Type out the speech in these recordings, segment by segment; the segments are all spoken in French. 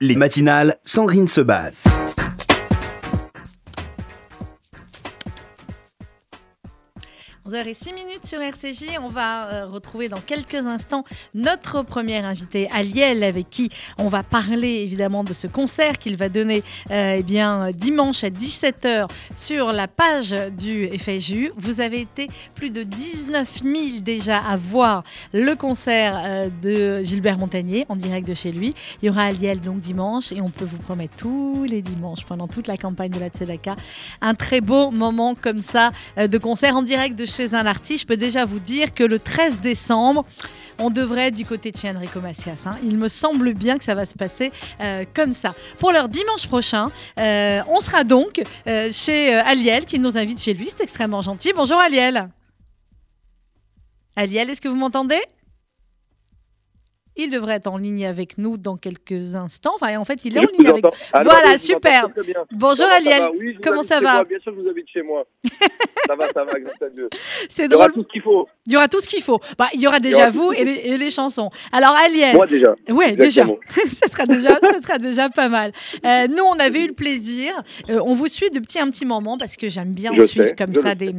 Les matinales, Sandrine se bat. 11h06 minutes sur RCJ. On va euh, retrouver dans quelques instants notre premier invité, Aliel, avec qui on va parler évidemment de ce concert qu'il va donner euh, eh bien, dimanche à 17h sur la page du FSU. Vous avez été plus de 19 000 déjà à voir le concert euh, de Gilbert Montagnier en direct de chez lui. Il y aura Aliel donc dimanche et on peut vous promettre tous les dimanches pendant toute la campagne de la Tzedaka un très beau moment comme ça de concert en direct de chez chez un artiste, je peux déjà vous dire que le 13 décembre, on devrait être du côté de chez Enrico Macias. Hein. Il me semble bien que ça va se passer euh, comme ça. Pour leur dimanche prochain, euh, on sera donc euh, chez Aliel qui nous invite chez lui. C'est extrêmement gentil. Bonjour Aliel. Aliel, est-ce que vous m'entendez? Il devrait être en ligne avec nous dans quelques instants. Enfin, en fait, il est en ligne avec nous. voilà, super. Bonjour Aliel. Comment ça va Bien sûr, je vous habite chez moi. ça va, ça va, grâce à Dieu. C'est drôle. Il y aura tout ce qu'il faut. Il y aura tout ce qu'il faut. Bah, il y aura déjà vous et les, chansons. Alors, Aliel. Moi déjà. Ouais, déjà. ça sera déjà, ça sera déjà pas mal. Euh, nous, on avait eu le plaisir. Euh, on vous suit depuis un petit moment parce que j'aime bien suivre comme ça des,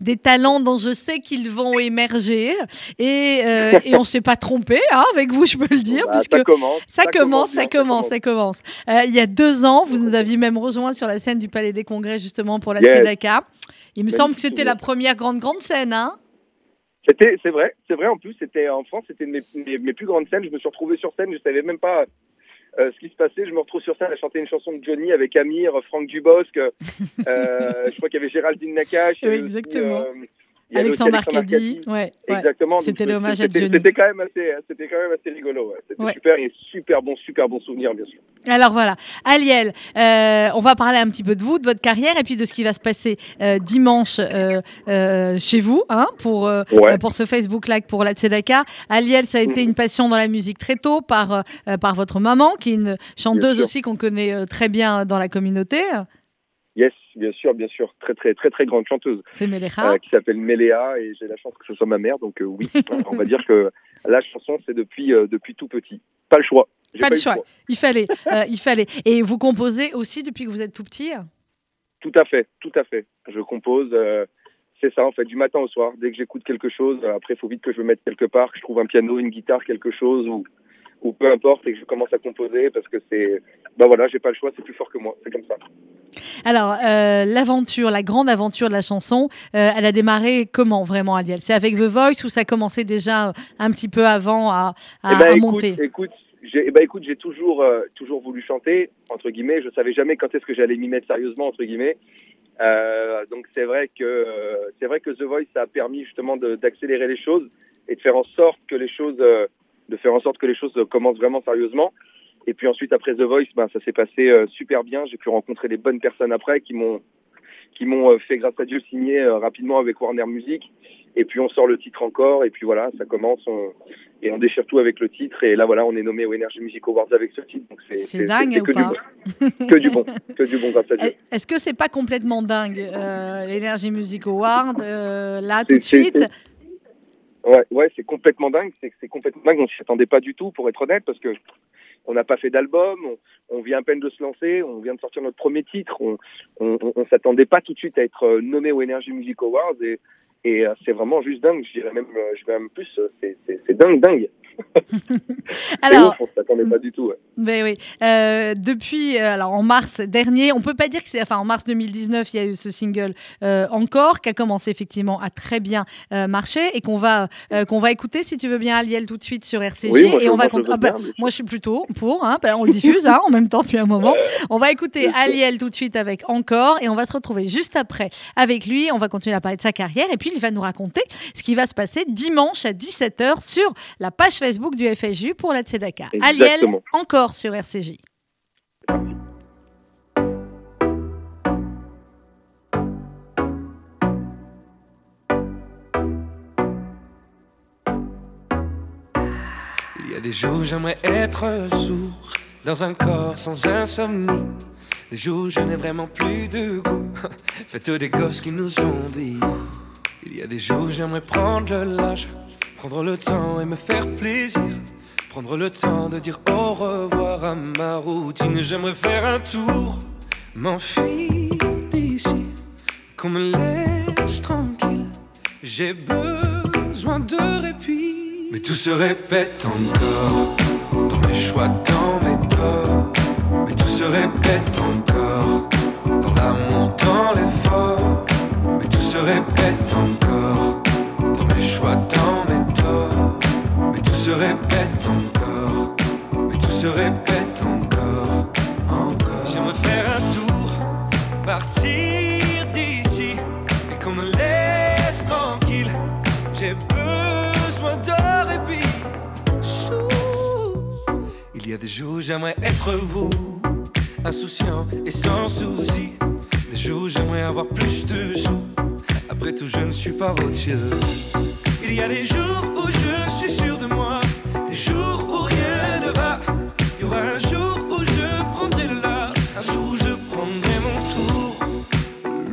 des talents dont je sais qu'ils vont émerger et, euh, et on s'est pas trompé hein, avec vous je peux le dire, bah, puisque ça commence, ça, commence, ça commence, ça commence. Euh, il y a deux ans, vous nous aviez même rejoint sur la scène du Palais des Congrès, justement, pour la yes. Il me semble que c'était la première grande, grande scène, hein c'était, c'est vrai, c'est vrai. En plus, c'était en France, c'était mes, mes, plus grandes scènes. Je me suis retrouvé sur scène, je savais même pas euh, ce qui se passait. Je me retrouve sur scène à chanter une chanson de Johnny avec Amir, Franck Dubosc. Euh, je crois qu'il y avait Géraldine Nakache. Oui, exactement. Alexandre Arcadi, ouais, exactement. C'était l'hommage à Johnny. C'était quand même assez, c'était quand même assez rigolo. C'était super et super bon, super bon souvenir, bien sûr. Alors voilà, Aliel, euh, on va parler un petit peu de vous, de votre carrière et puis de ce qui va se passer euh, dimanche euh, euh chez vous, hein, pour euh, pour ce Facebook Live pour la Tzedaka. Aliel, ça a été mhm. une passion dans la musique très tôt par par votre maman, qui est une chanteuse aussi qu'on connaît très bien dans la communauté. Yes, bien sûr, bien sûr. Très, très, très, très grande chanteuse. C'est Méléa. Euh, qui s'appelle Méléa et j'ai la chance que ce soit ma mère. Donc, euh, oui, on va dire que la chanson, c'est depuis, euh, depuis tout petit. Pas le choix. Pas, le choix. Il fallait. il fallait. Et vous composez aussi depuis que vous êtes tout petit Tout à fait, tout à fait. Je compose. c'est ça, en fait, du matin au soir. Dès que j'écoute quelque chose, après, il faut vite que je me mette quelque part, que je trouve un piano, une guitare, quelque chose, ou, ou peu importe, et que je commence à composer parce que c'est. Ben voilà, j'ai pas le choix, c'est plus fort que moi. C'est comme ça. Alors, euh, l'aventure, la grande aventure de la chanson, euh, elle a démarré comment vraiment, Aliel? C'est avec The Voice ou ça a commencé déjà un petit peu avant à, à, eh ben, écoute, monter? Écoute, j'ai eh ben, écoute, j'ai toujours, euh, toujours voulu chanter, entre guillemets. Je savais jamais quand est-ce que j'allais m'y mettre sérieusement, entre guillemets. donc c'est vrai que c'est vrai que The Voice ça a permis justement d'accélérer les choses et de faire en sorte que les choses de faire en sorte que les choses commencent vraiment sérieusement. Et puis ensuite, après The Voice, ben, ça s'est passé euh, super bien. J'ai pu rencontrer des bonnes personnes après qui m'ont qui m'ont euh, fait, grâce à Dieu, signer euh, rapidement avec Warner Music. Et puis on sort le titre encore. Et puis voilà, ça commence. et on déchire tout avec le titre. Et là, voilà, on est nommé au Energy Music Awards avec ce titre. Donc c'est dingue ou que pas du Que du bon. Que du bon, grâce à Dieu. Est-ce que c'est pas complètement dingue, l'Energy Music Awards, là, tout de suite? Ouais, ouais, c'est complètement dingue. C'est complètement dingue. On s'y attendait pas du tout, pour être honnête, parce que on n'a pas fait d'album, on, vient à peine de se lancer, on vient de sortir notre premier titre, on, s'attendait pas tout de suite à être euh, nommé au Energy Music Awards et, et euh, c'est vraiment juste dingue. Je dirais même, euh, je même plus, c'est dingue, dingue. alors, on s'attendait pas du tout. Ben oui. Euh, depuis, euh, alors en mars dernier, on peut pas dire que c'est, enfin en mars 2019, il y a eu ce single euh, encore qui a commencé effectivement à très bien marcher et qu'on va qu'on va écouter si tu veux bien Aliel tout de suite sur RCG et on va ah ben, moi je suis plutôt pour, hein, ben, on le diffuse hein, en même temps depuis un moment. On va écouter Aliel tout de suite avec encore et on va se retrouver juste après avec lui. On va continuer à parler de sa carrière et puis il va nous raconter ce qui va se passer dimanche à 17h sur la page Facebook du FSU pour la Tzedaka. Aliel, encore sur RCJ. Il y a des jours j'aimerais être sourd dans un corps sans insomnie. Des jours je n'ai vraiment plus de goût. Faites des gosses qui nous ont dit. Il y a des jours j'aimerais prendre le Prendre le temps et me faire plaisir. Prendre le temps de dire au revoir revoir à ma routine. J'aimerais faire un tour, m'enfuir d'ici, qu'on me laisse tranquille. J'ai besoin de répit, mais tout se répète encore dans mes choix, dans mes torts. Mais tout se répète encore dans l'amour, dans l'effort. Se répète encore dans mes choix, dans mes torts. Mais tout se répète encore. Mais tout se répète encore, encore. J'aimerais faire un tour, partir d'ici et qu'on me laisse tranquille. J'ai besoin de répit. Il y a des jours j'aimerais être vous, insouciant et sans souci. Des jours j'aimerais avoir plus de sous. Après tout, je ne suis pas routier. Il y a des jours où je suis sûr de moi, des jours où rien ne va. Il y aura un jour où je prendrai le large, un jour où je prendrai mon tour.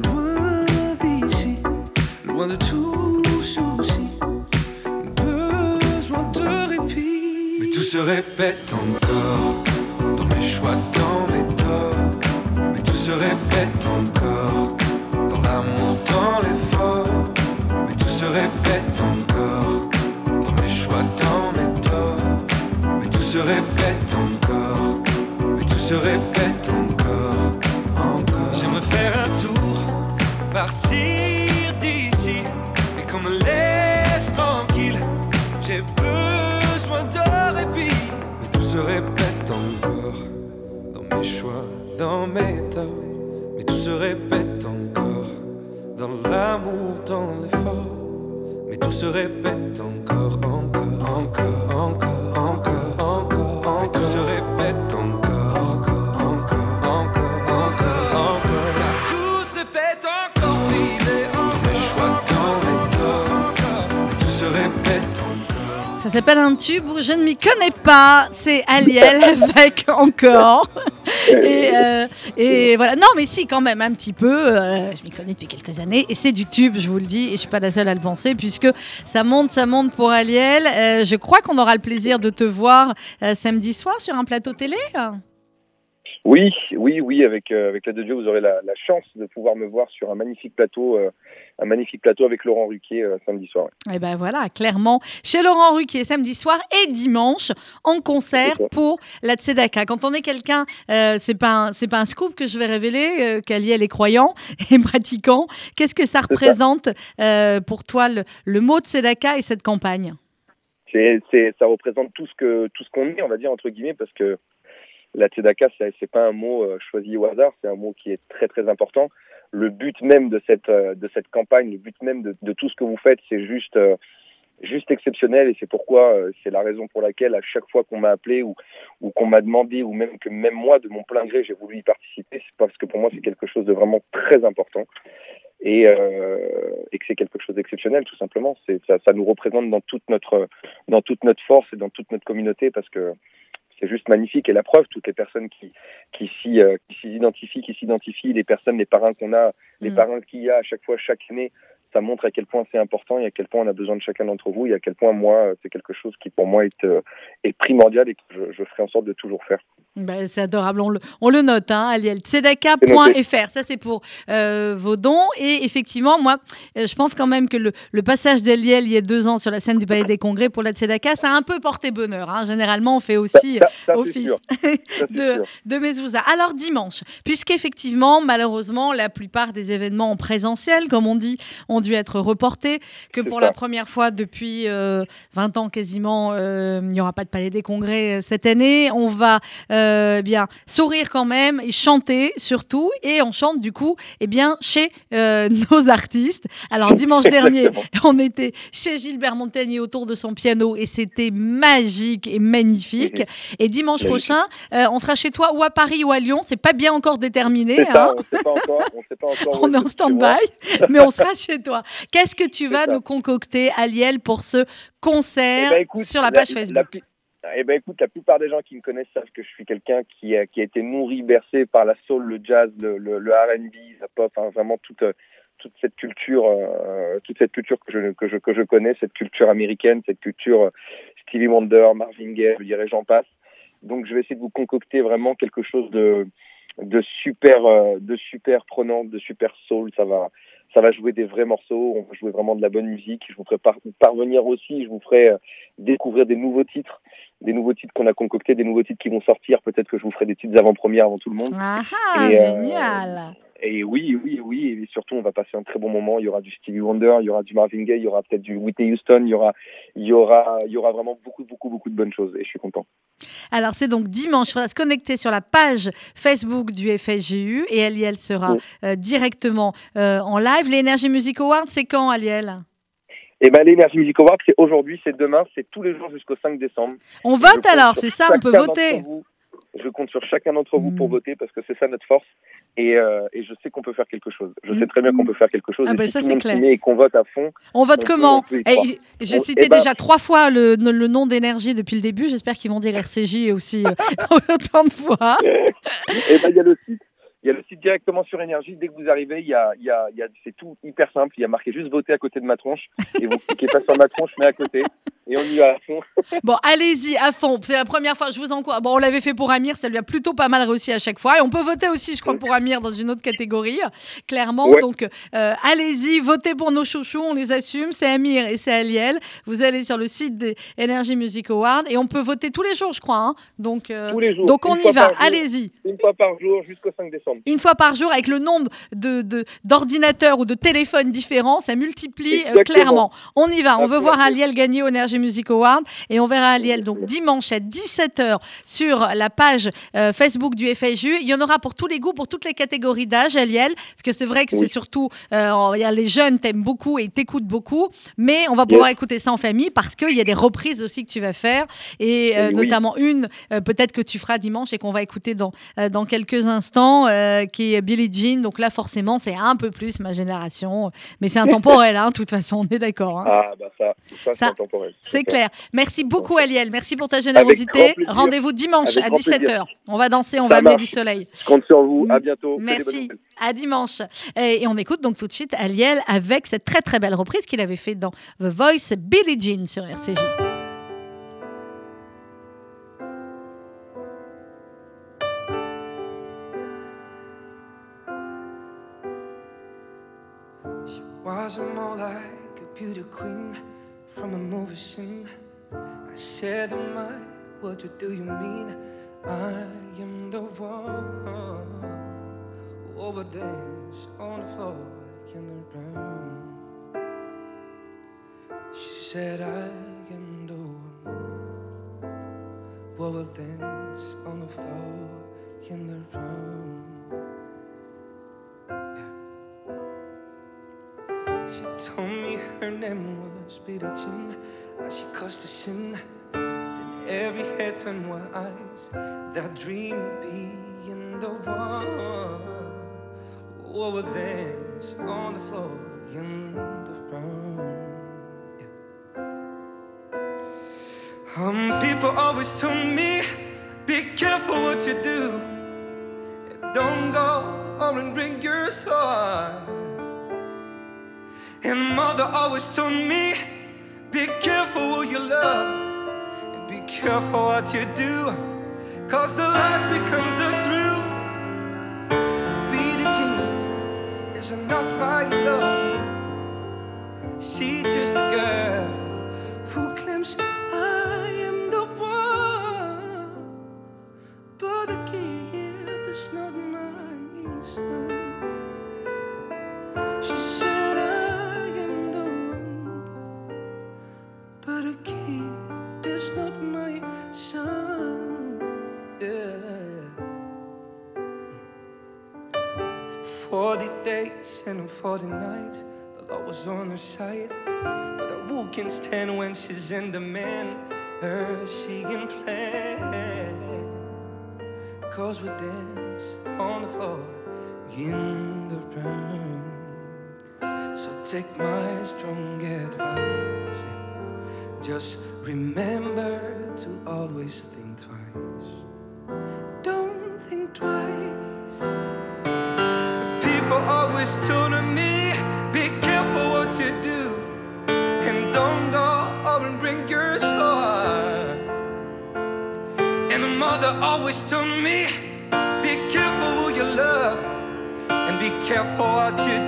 Loin d'ici, loin de tout souci, besoin de répit. Mais tout se répète encore dans mes choix, dans mes torts. Mais tout se répète encore dans mes torts. Mais tout se répète encore dans l'amour, dans l'effort. Mais tout se répète encore, encore, encore, encore, encore, encore. Mais tout se répète encore, encore, encore, encore, encore, encore. Car tout se répète encore, baby. Dans mes choix, dans mes torts. Mais tout se répète encore. Ça s'appelle un tube où je ne m'y connais pas. C'est Aliel avec encore. Et, euh, et voilà. Non, mais si, quand même, un petit peu. euh, je m'y connais depuis quelques années. Et c'est du tube, je vous le dis. Et je suis pas la seule à le penser, puisque ça monte, ça monte pour Aliel. Euh, je crois qu'on aura le plaisir de te voir samedi soir sur un plateau télé. Oui, oui, oui, avec, avec l'aide de Dieu, vous aurez la, la chance de pouvoir me voir sur un magnifique plateau, un magnifique plateau avec Laurent Ruquier euh, samedi soir. Et ben voilà, clairement, chez Laurent Ruquier samedi soir et dimanche en concert pour la Tzedaka. Quand on est quelqu'un, euh, c'est pas un- c'est pas un scoop que je vais révéler, euh, qu'Aliel est croyant et pratiquant. Qu'est-ce que ça représente euh, pour toi le, le mot Tzedaka et cette campagne? C'est, c'est, ça représente tout ce que tout ce qu'on est, on va dire entre guillemets, parce que la tzedaka, c'est, c'est pas un mot choisi au hasard, c'est un mot qui est très très important. Le but même de cette euh, de cette campagne, le but même de, tout ce que vous faites, c'est juste euh, juste exceptionnel et c'est pourquoi euh, c'est la raison pour laquelle à chaque fois qu'on m'a appelé ou ou qu'on m'a demandé ou même que même moi de mon plein gré j'ai voulu y participer, c'est parce que pour moi c'est quelque chose de vraiment très important et, et que c'est quelque chose d'exceptionnel tout simplement. Ça, ça nous représente dans toute notre dans toute notre force et dans toute notre communauté parce que c'est juste magnifique et la preuve toutes les personnes qui qui s'y euh, qui s'y identifient qui s'identifient les personnes les parrains qu'on a les Mm. parrains qu'il y a à chaque fois chaque année ça montre à quel point c'est important et à quel point on a besoin de chacun d'entre vous et à quel point moi euh, c'est quelque chose qui pour moi est euh, est primordial et que je, je ferai en sorte de toujours faire Ben, c'est adorable, on le, on le note, hein, Aliel. Tzedaka.fr, ça c'est pour euh, vos dons. Et effectivement, moi, je pense quand même que le, le passage d'Aliel il y a deux ans sur la scène du Palais des Congrès pour la Tzedaka, ça a un peu porté bonheur. hein. Généralement, on fait aussi ça, ça, c'est office de, de Mezouza. Alors dimanche, puisqu'effectivement, malheureusement, la plupart des événements en présentiel, comme on dit, ont dû être reportés, que pour ça. la première fois depuis euh, 20 ans quasiment, euh, il n'y aura pas de Palais des Congrès euh, cette année. On va euh, bien sourire quand même et chanter surtout, et on chante du coup eh bien chez nos artistes. Alors dimanche dernier, on était chez Gilbert Montagnier autour de son piano et c'était magique et magnifique. Et dimanche prochain, on sera chez toi ou à Paris ou à Lyon. C'est pas bien encore déterminé. Ça, on sait pas encore, on sait pas encore. où On est en stand-by, mais on sera chez toi. Qu'est-ce que tu vas ça. nous concocter, Aliel, pour ce concert Eh ben, écoute, sur la page la- Facebook la- eh ben écoute, la plupart des gens qui me connaissent savent que je suis quelqu'un qui a, qui a été nourri, bercé par la soul, le jazz, le, le, le R&B, la pop, hein, vraiment toute euh, toute cette culture, euh, toute cette culture que je, que je que je connais, cette culture américaine, cette culture euh, Stevie Wonder, Marvin Gaye, je dirais j'en passe. Donc je vais essayer de vous concocter vraiment quelque chose de de super euh, de super prenant, de super soul. Ça va ça va jouer des vrais morceaux. On va jouer vraiment de la bonne musique. Je vous ferai parvenir aussi. Je vous ferai euh, découvrir des nouveaux titres, des nouveaux titres qu'on a concoctés, des nouveaux titres qui vont sortir. Peut-être que je vous ferai des petites avant-premières avant tout le monde. Ah, ah génial. Et oui, oui, oui, et surtout on va passer un très bon moment. Il y aura du Stevie Wonder, il y aura du Marvin Gaye, il y aura peut-être du Whitney Houston, il y aura, il y aura, il y aura vraiment beaucoup, beaucoup, beaucoup de bonnes choses. Et je suis content. Alors c'est donc dimanche, il faudra se connecter sur la page Facebook du FSGU et Aliel sera euh, directement euh, en live. L'Energy Music Award, c'est quand Aliel? Eh ben, l'Energy Music Award, c'est aujourd'hui, c'est demain, c'est tous les jours jusqu'au 5 décembre. On vote alors, c'est ça, on peut voter. Je compte sur chacun d'entre vous pour hmm. voter parce que c'est ça notre force. Et, euh, et je sais qu'on peut faire quelque chose. Je sais très bien qu'on peut faire quelque chose. Ah bah ça, c'est clair. Et qu'on vote à fond. On vote comment eh, J'ai cité eh ben déjà trois fois le, le nom d'énergie depuis le début. J'espère qu'ils vont dire RCJ aussi euh, autant de fois. et eh ben, il y a le site il y a le site directement sur Énergie. Dès que vous arrivez, il y a, il y a, il y a c'est tout hyper simple. Il y a marqué juste voter à côté de ma tronche. Et vous cliquez pas sur ma tronche, mais à côté. Et on y va à fond. bon, allez-y à fond. C'est la première fois. Je vous encourage. Bon, on l'avait fait pour Amir. Ça lui a plutôt pas mal réussi à chaque fois. Et on peut voter aussi, je crois, pour Amir dans une autre catégorie, clairement. Donc, euh, allez-y, votez pour nos chouchous. On les assume. C'est Amir et c'est Aliel. Vous allez sur le site des Energy Music Awards et on peut voter tous les jours, je crois. Hein. Donc, euh, tous les jours. donc on y va. Allez-y. Une fois par jour jusqu'au 5 décembre une fois par jour avec le nombre de, d'ordinateurs ou de téléphones différents, ça multiplie euh, clairement. On y va, on veut voir Aliel gagner au Energy Music Award et on verra Aliel donc dimanche à 17h sur la page euh, Facebook du FSU. Il y en aura pour tous les goûts, pour toutes les catégories d'âge, Aliel, parce que c'est vrai que c'est surtout, euh, les jeunes t'aiment beaucoup et t'écoutent beaucoup, mais on va pouvoir écouter ça en famille parce qu'il y a des reprises aussi que tu vas faire et notamment une peut-être que tu feras dimanche et qu'on va écouter dans, dans quelques instants qui est Billie Jean. Donc là, forcément, c'est un peu plus ma génération. Mais c'est intemporel, hein, de toute façon, on est d'accord. Hein. Ah, bah ça, ça, c'est intemporel. C'est clair. Merci beaucoup, Aliel. Merci pour ta générosité. Rendez-vous dimanche à 17h. On va danser, on va amener du soleil. Je compte sur vous. À bientôt. Merci. À dimanche. Et, on écoute donc tout de suite Aliel avec cette très très belle reprise qu'il avait fait dans The Voice Billie Jean sur RCJ. Wasn't more like a beauty queen from a movie scene. I said, Am I? What do you mean? I am the one who overdance on the floor in the room. She said, I am the one who overdance on the floor in the room. Her name was Billie Jean. That she caused a sin. Then every head turned eyes That dream being the one who would dance on the floor in the room. Yeah. Um, people always told me, be careful what you do. Don't go or and bring your sword. And mother always told me, be careful who you love, and be careful what you do, cause the lies becomes the truth. The Jean is not my love. She just a girl who claims days the night. the Lord was on her side. But a who can stand when she's in demand? Her she can play. Cause we dance on the floor in the room. So take my strong advice. Just remember to always think twice. Always told me, be careful who you love and be careful what you do.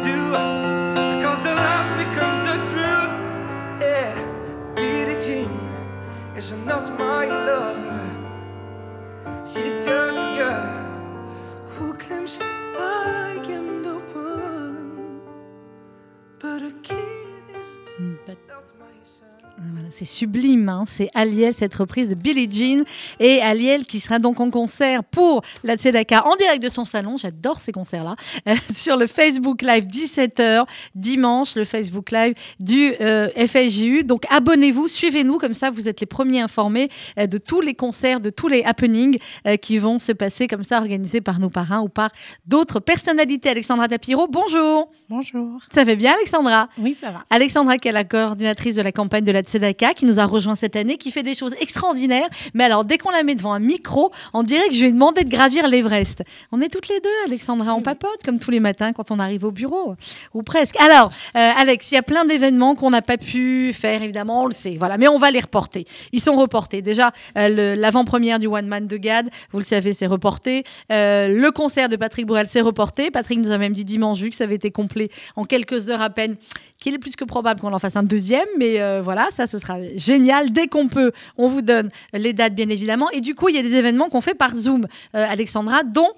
C'est sublime, hein. c'est Aliel, cette reprise de Billie Jean. Et Aliel qui sera donc en concert pour la Tzedaka en direct de son salon. J'adore ces concerts-là. euh, sur le Facebook Live 17h dimanche, le Facebook Live du euh, FSJU. Donc abonnez-vous, suivez-nous, comme ça vous êtes les premiers informés euh, de tous les concerts, de tous les happenings euh, qui vont se passer comme ça, organisés par nos parrains ou par d'autres personnalités. Alexandra Tapiro, bonjour. Bonjour. Ça fait bien, Alexandra? Oui, ça va. Alexandra, qui est la coordinatrice de la campagne de la Tzedaka, qui nous a rejoint cette année, qui fait des choses extraordinaires. Mais alors, dès qu'on la met devant un micro, on dirait que je lui ai demandé de gravir l'Everest. On est toutes les deux, Alexandra, on papote comme tous les matins quand on arrive au bureau, ou presque. Alors, euh, Alex, il y a plein d'événements qu'on n'a pas pu faire, évidemment, on le sait. Voilà, mais on va les reporter. Ils sont reportés. Déjà, euh, l'avant-première du One Man de Gad, vous le savez, c'est reporté. Euh, le concert de Patrick Bruel, c'est reporté. Patrick nous a même dit dimanche, vu que ça avait été complet en quelques heures à peine, qu'il est plus que probable qu'on en fasse un deuxième. Mais euh, voilà, ça, ce sera génial. Dès qu'on peut, on vous donne les dates, bien évidemment. Et du coup, il y a des événements qu'on fait par Zoom, euh, Alexandra, dont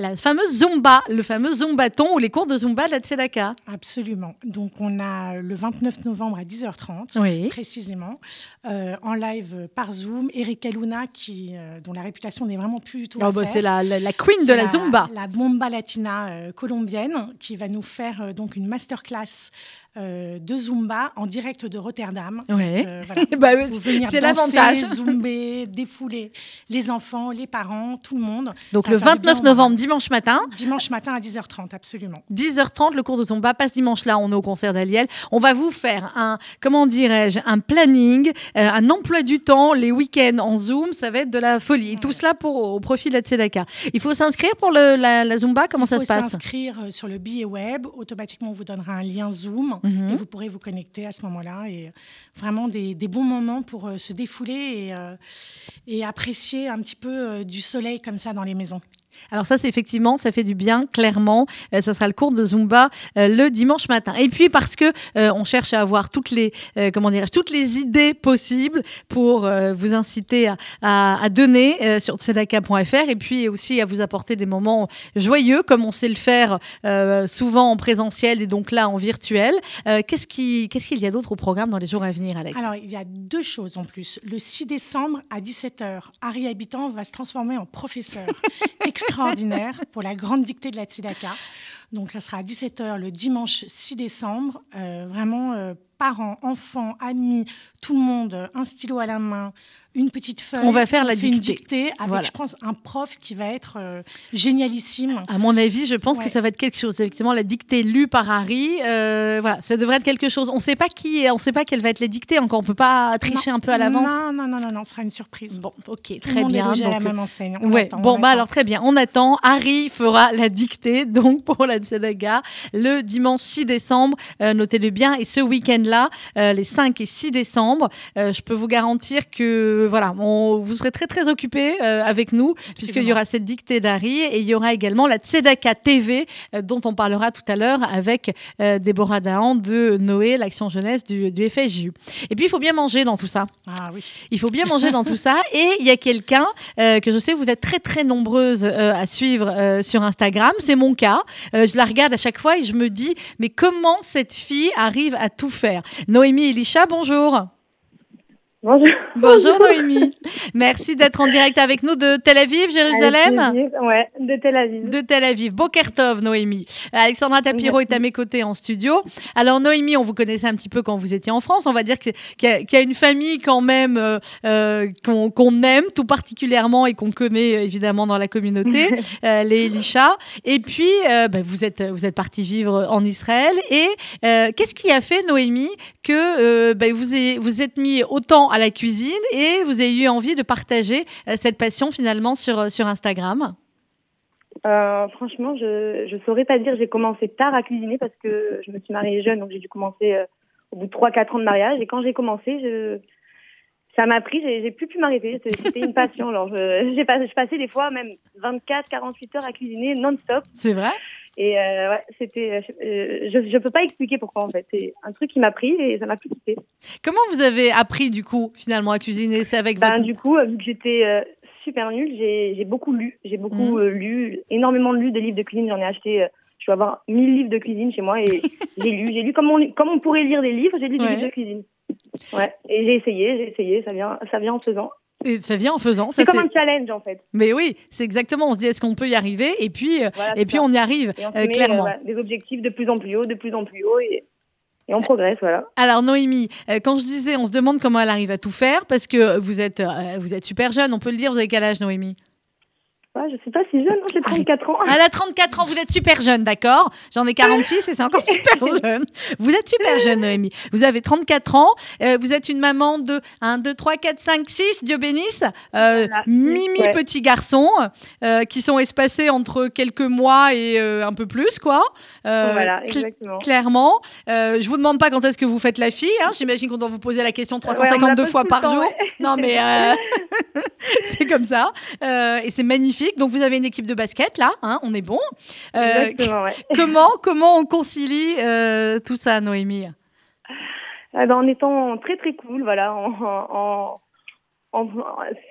la fameuse Zumba, le fameux Zumbaton ou les cours de Zumba de la Tzedaka. Absolument. Donc, on a le 29 novembre à 10h30, Oui. précisément, euh, en live par Zoom. Erika Luna, qui, euh, dont la réputation n'est vraiment plus du tout. Oh, bah, c'est la, la- la queen de la, Zumba. La bomba latina euh, colombienne, qui va nous faire donc une masterclass euh, de Zumba en direct de Rotterdam. Ouais. Euh, voilà. Bah, c'est l'avantage. Zumber, défouler les enfants, les parents, tout le monde. Donc Ça le va faire du bien 29 au moral. novembre, dimanche matin, Dimanche matin à 10h30, absolument. 10h30, le cours de Zumba passe dimanche là, on est au concert d'Aliel. On va vous faire un, comment dirais-je, un planning, euh, un emploi du temps, les week-ends en Zoom, ça va être de la folie. Tout cela pour, au profit de la Tzedaka. Il faut s'inscrire pour le- la, la Zumba, comment ça Il se faut passe? s'inscrire euh, sur le billet web. Automatiquement, on vous donnera un lien Zoom Mhm. et vous pourrez vous connecter à ce moment-là. Et euh, vraiment des, bons moments pour euh, se défouler et, euh, et apprécier un petit peu du soleil comme ça dans les maisons. Alors ça, c'est effectivement, ça fait du bien, clairement. Euh, ça sera le cours de Zumba euh, le dimanche matin. Et puis parce que euh, on cherche à avoir toutes les, comment dirais toutes les idées possibles pour vous inciter à, à- à donner sur tzedaka.fr et puis aussi à vous apporter des moments joyeux, comme on sait le faire souvent en présentiel et donc là en virtuel. Qu'est-ce qui, qu'est-ce qu'il y a d'autre au programme dans les jours à venir, Alex? Alors, il y a deux choses en plus. Le 6 décembre à 17h, Harry Habitant va se transformer en professeur extraordinaire pour la grande dictée de la Tzedaka. Donc, ça sera à 17h le dimanche 6 décembre. Euh, vraiment, euh, parents, enfants, amis, tout le monde, euh, un stylo à la main, une petite feuille. On va faire la une dictée. avec, Voilà. je pense, un prof qui va être euh, génialissime. À mon avis, je pense que ça va être quelque chose. Effectivement, la dictée lue par Harry, euh, voilà, ça devrait être quelque chose. On ne sait pas qui, est- on sait pas quelle va être la dictée encore. On peut pas tricher Non, un peu à l'avance. Non, non, non, non, non, ce sera une surprise. Bon, ok, Tout le très monde est bien. logé à la Donc, même enseigne. On Ouais, attend, bon, on bah attend. alors très bien, on attend. Harry fera la dictée, donc pour la Tzedaka, le dimanche 6 décembre, euh, notez-le bien, et ce week-end-là, les 5 et 6 décembre, je peux vous garantir que voilà, on, vous serez très très occupés euh, avec nous, puisqu'il y aura cette dictée d'Harry, et il y aura également la Tzedaka TV, euh, dont on parlera tout à l'heure avec euh, Déborah Dahan de Noé, l'action jeunesse du, du FSJU. Et puis il faut bien manger dans tout ça. Ah oui. Il faut bien manger dans tout ça. Et il y a quelqu'un euh, que je sais, vous êtes très très nombreuses à suivre sur Instagram. C'est mon cas. Je la regarde à chaque fois et je me dis, mais comment cette fille arrive à tout faire? Noémie Elisha, bonjour. Bonjour. Bonjour Noémie. Merci d'être en direct avec nous de Tel Aviv, Jérusalem. Plaisir. Ouais, de Tel Aviv. De Tel Aviv. Bokertov, Noémie. Alexandra Tapiro est à mes côtés en studio. Alors, Noémie, on vous connaissait un petit peu quand vous étiez en France. On va dire qu'il y, a- qu'il y a une famille quand même euh, euh, qu'on aime tout particulièrement et qu'on connaît euh, évidemment dans la communauté, euh, les Elisha. Et puis, euh, bah, vous êtes, vous êtes parti vivre en Israël. Et qu'est-ce qui a fait, Noémie, que bah, vous, ayez- vous êtes mis autant à la cuisine et vous avez eu envie de partager euh, cette passion finalement sur, euh, sur Instagram? Euh, franchement, je je saurais pas dire. J'ai commencé tard à cuisiner parce que je me suis mariée jeune, donc j'ai dû commencer euh, au bout de 3-4 ans de mariage. Et quand j'ai commencé, je... ça m'a pris, j'ai plus pu m'arrêter. C'était une passion. Alors, je, j'ai pas- je passais des fois même 24, 48 heures à cuisiner non-stop. C'est vrai? Et euh, ouais, c'était, euh, je, je peux pas expliquer pourquoi en fait. C'est un truc qui m'a pris et ça m'a plus quitté. Comment vous avez appris du coup finalement à cuisiner? C'est avec Ben, votre... du coup, euh, vu que j'étais euh, super nulle, j'ai beaucoup lu. J'ai beaucoup Mhm. lu, énormément lu de livres de cuisine. J'en ai acheté, je dois avoir 1000 livres de cuisine chez moi et j'ai lu. J'ai lu comme on, comme on pourrait lire des livres, j'ai lu des Ouais. livres de cuisine. Ouais, et j'ai essayé, j'ai essayé, ça vient, ça vient en faisant. Et ça vient en faisant. C'est comme un challenge en fait. Mais oui, c'est exactement. On se dit est-ce qu'on peut y arriver Et puis, euh, Voilà, et puis ça. on y arrive Et on euh, met, clairement. euh, des objectifs de plus en plus haut, de plus en plus haut et, et on progresse, voilà. Alors Noémie, quand je disais, on se demande comment elle arrive à tout faire parce que vous êtes, vous êtes super jeune. On peut le dire. Vous avez quel âge, Noémie? Ouais, je suis pas si jeune, hein, j'ai 34 ans. Elle a 34 ans. Vous êtes super jeune, d'accord? J'en ai 46 et c'est encore super jeune. Vous êtes super jeune, Noémie. Vous avez 34 ans. euh, vous êtes une maman de 1, 2, 3, 4, 5, 6, Dieu bénisse. Euh, Voilà. Mimi, Ouais. petit garçon, euh, qui sont espacés entre quelques mois et un peu plus, quoi. Voilà, cl-. Clairement. Je vous demande pas quand est-ce que vous faites la fille. hein. J'imagine qu'on doit vous poser la question Ouais, on me la 352 pose fois par temps, jour. ouais. Non, mais c'est comme ça. Et c'est magnifique. Donc, vous avez une équipe de basket, là. hein, on est bon. Euh, ouais. comment, comment on concilie euh, tout ça, Noémie? Ah ben, en étant très très cool, voilà. En, en, en-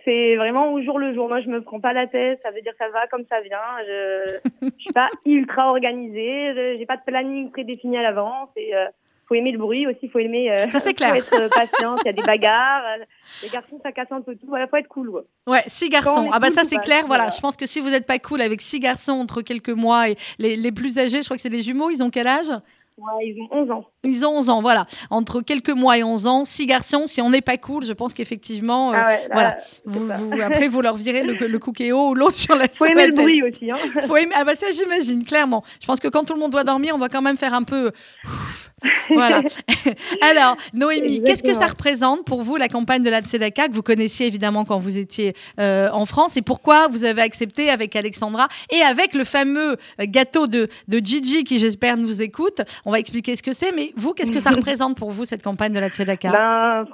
c'est vraiment au jour le jour. Moi, je me prends pas la tête. Ça veut dire que ça va comme ça vient. Je, je suis pas ultra organisée. Je- J'ai pas de planning prédéfini à l'avance. Et euh, faut aimer le bruit aussi. Faut aimer. euh, Ça, c'est clair. Faut être patient. Il y a des bagarres. euh, Les garçons, ça casse un peu tout. Voilà, faut être cool. quoi. Ouais, six garçons. Ah bah cool ça c'est clair. Voilà, voilà. je pense que si vous n'êtes pas cool avec six garçons entre quelques mois et les, les plus âgés, je crois que c'est les jumeaux, ils ont quel âge? Ouais, ils ont 11 ans. Ils ont 11 ans, voilà. Entre quelques mois et 11 ans, six garçons, si on n'est pas cool, je pense qu'effectivement, euh, ah ouais, là, voilà. vous, vous- après vous leur virez le, le cookéo ou l'autre sur la Faut sur la aimer le tête. bruit aussi. Hein. Faut aimer- Ah bah ça j'imagine, clairement. Je pense que quand tout le monde doit dormir, on va quand même faire un peu... ouf. Voilà. Alors, Noémie, qu'est-ce que ça représente pour vous la campagne de la Tzedaka que vous connaissiez évidemment quand vous étiez euh, en France et pourquoi vous avez accepté avec Alexandra et avec le fameux euh, gâteau de, de Gigi qui j'espère nous écoute. On va expliquer ce que c'est, mais vous, qu'est-ce que ça représente pour vous cette campagne de la Tzedaka Ben,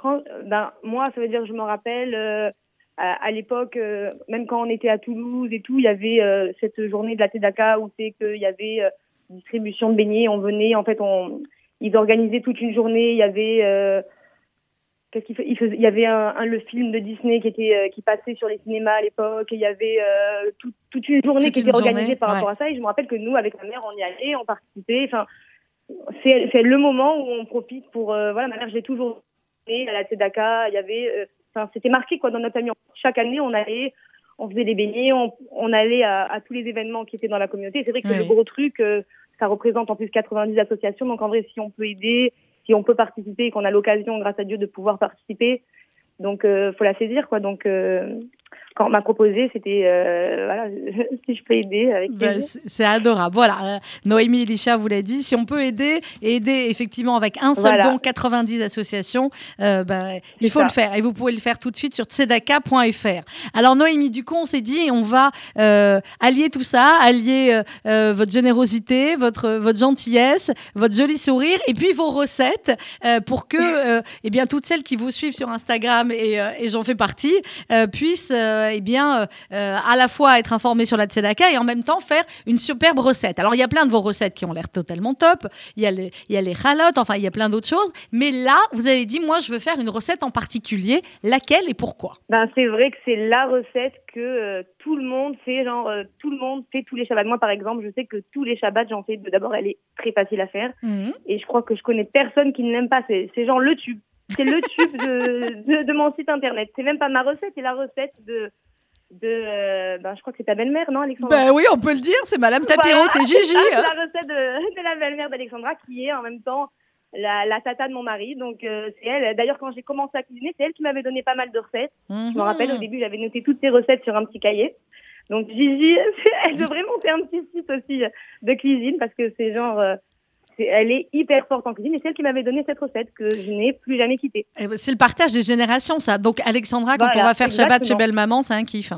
ben, moi, ça veut dire que je me rappelle, euh, à, l'époque, euh, même quand on était à Toulouse et tout, il y avait euh, cette journée de la Tzedaka où c'est qu'il y avait euh, distribution de beignets. On venait, en fait, on, ils organisaient toute une journée. Il y avait, euh, qu'est-ce qu'il fait, il, y avait un, un- le film de Disney qui était euh, qui passait sur les cinémas à l'époque. Il y avait euh, tout- toute une journée Toute qui une était organisée journée, par ouais. rapport à ça. Et je me rappelle que nous, avec ma mère, on y allait, on participait. Enfin, c'est c'est le moment où on profite pour voilà ma mère j'ai toujours été à la Tzedaka il y avait enfin c'était marqué quoi dans notre famille chaque année on allait on faisait des beignets on, on allait à, à tous les événements qui étaient dans la communauté c'est vrai que Ouais. le gros truc ça représente en plus 90 associations. Donc en vrai si on peut aider si on peut participer et qu'on a l'occasion grâce à Dieu de pouvoir participer donc euh, faut la saisir quoi. Donc euh, quand on m'a proposé c'était euh, voilà si je peux aider avec plaisir. c'est adorable. Voilà, euh, Noémie Elisha vous l'a dit. Si on peut aider, aider effectivement avec un seul Voilà. don, 90 associations, euh, ben, il faut ça. le faire. Et vous pouvez le faire tout de suite sur tzedaka.fr. Alors Noémie, du coup, on s'est dit, on va euh, allier tout ça, allier euh, euh, votre générosité, votre votre gentillesse, votre joli sourire, et puis vos recettes euh, pour que, euh, eh bien, toutes celles qui vous suivent sur Instagram et, euh, et j'en fais partie euh, puissent, euh, eh bien, euh, euh, à la fois être informées sur la tzedaka et en même temps faire une superbe recette. Alors il y a plein de vos recettes qui ont l'air totalement top. Il y a les, il y a les enfin il y a plein d'autres choses. Mais là, vous avez dit, moi, je veux faire une recette en particulier. Laquelle et pourquoi? Ben, c'est vrai que c'est la recette que euh, tout le monde fait, genre euh, tout le monde fait tous les Shabbats. Moi, par exemple, je sais que tous les Shabbats, j'en fais. D'abord, elle est très facile à faire Mhm. et je crois que je connais personne qui ne l'aime pas. C'est genre le tube. C'est le tube de, de, de mon site internet. C'est même pas ma recette, c'est la recette de de. euh, ben, je crois que c'est ta belle-mère, non, Alexandra Ben oui, on peut le dire, c'est Madame Tapiro, Voilà. c'est Gigi. Ah, c'est hein. la recette de, de la belle-mère d'Alexandra qui est en même temps la, la tata de mon mari. Donc euh, c'est elle. D'ailleurs, quand j'ai commencé à cuisiner, c'est elle qui m'avait donné pas mal de recettes. Je me rappelle, au début, j'avais noté toutes ces recettes sur un petit cahier. Donc, Gigi, elle devrait monter un petit site aussi de cuisine parce que c'est genre, euh, elle est hyper forte en cuisine et c'est elle qui m'avait donné cette recette que je n'ai plus jamais quittée. Eh ben, C'est le partage des générations, ça. Donc, Alexandra, quand Voilà, on va faire Shabbat chez exactement. Belle Maman, c'est un kiff.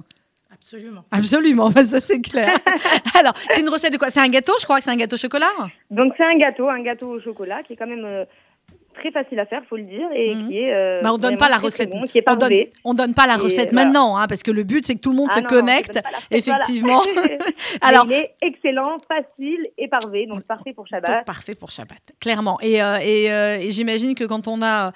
Absolument. Absolument, ben, ça c'est clair. Alors, c'est une recette de quoi? C'est un gâteau? Je crois que c'est un gâteau au chocolat Donc, c'est un gâteau, un gâteau au chocolat qui est quand même euh, très facile à faire, faut le dire, et Mhm. qui est. euh, Bah, on donne pas la recette. bon, qui est on donne, parfait. on donne pas la Et recette voilà. maintenant, hein, parce que le but c'est que tout le monde Ah se non, connecte. recette, voilà. effectivement. Alors, Alors, il est excellent, facile et parfait, donc parfait pour donc, Shabbat. parfait pour Shabbat, clairement. Et, euh, et, euh, et j'imagine que quand on a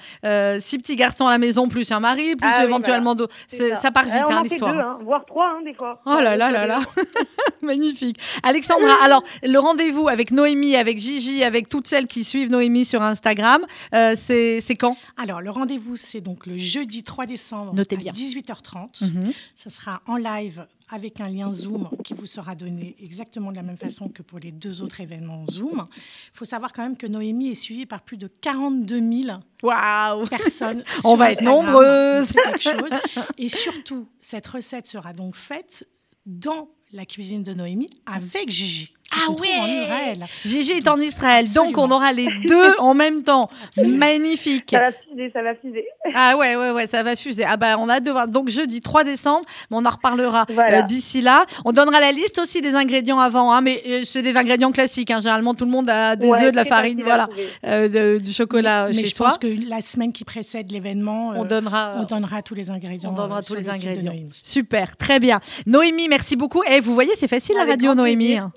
six petits garçons à la maison, plus un mari, plus Ah oui, éventuellement d'autres, C'est c'est- ça. part vite hein, l'histoire. hein, voire trois, hein, des fois. Oh là là là là Magnifique. Alexandra, alors le rendez-vous avec Noémie, avec Gigi, avec toutes celles qui suivent Noémie sur Instagram, euh, c'est quand? Alors, le rendez-vous, c'est donc le jeudi 3 décembre Notez à bien. 18h30. Mhm. Ce sera en live avec un lien Zoom qui vous sera donné exactement de la même façon que pour les deux autres événements Zoom. Il faut savoir quand même que Noémie est suivie par plus de 42 000 Waouh personnes. On va être nombreuses. C'est quelque chose. Et surtout, cette recette sera donc faite dans la cuisine de Noémie avec Gigi. Ah se trouve en ouais Israël. Gigi est en Israël, donc on aura les deux en même temps. Magnifique. Ça va fuser, ça va fuser. Ah ouais, ouais, ouais, ça va fuser. Ah bah on a hâte de voir. Donc jeudi 3 décembre, mais on en reparlera Voilà. euh, d'ici là. On donnera la liste aussi des ingrédients avant, hein, mais euh, c'est des ingrédients classiques. hein. Généralement tout le monde a des Ouais, œufs, de la farine, voilà, euh, de- du chocolat Mais chez je soi. pense que la semaine qui précède l'événement, On donnera. on donnera tous les ingrédients. On donnera euh, tous les ingrédients. Super, très bien. Noémie, merci beaucoup. Et vous voyez, c'est facile la radio, Noémie. plaisir.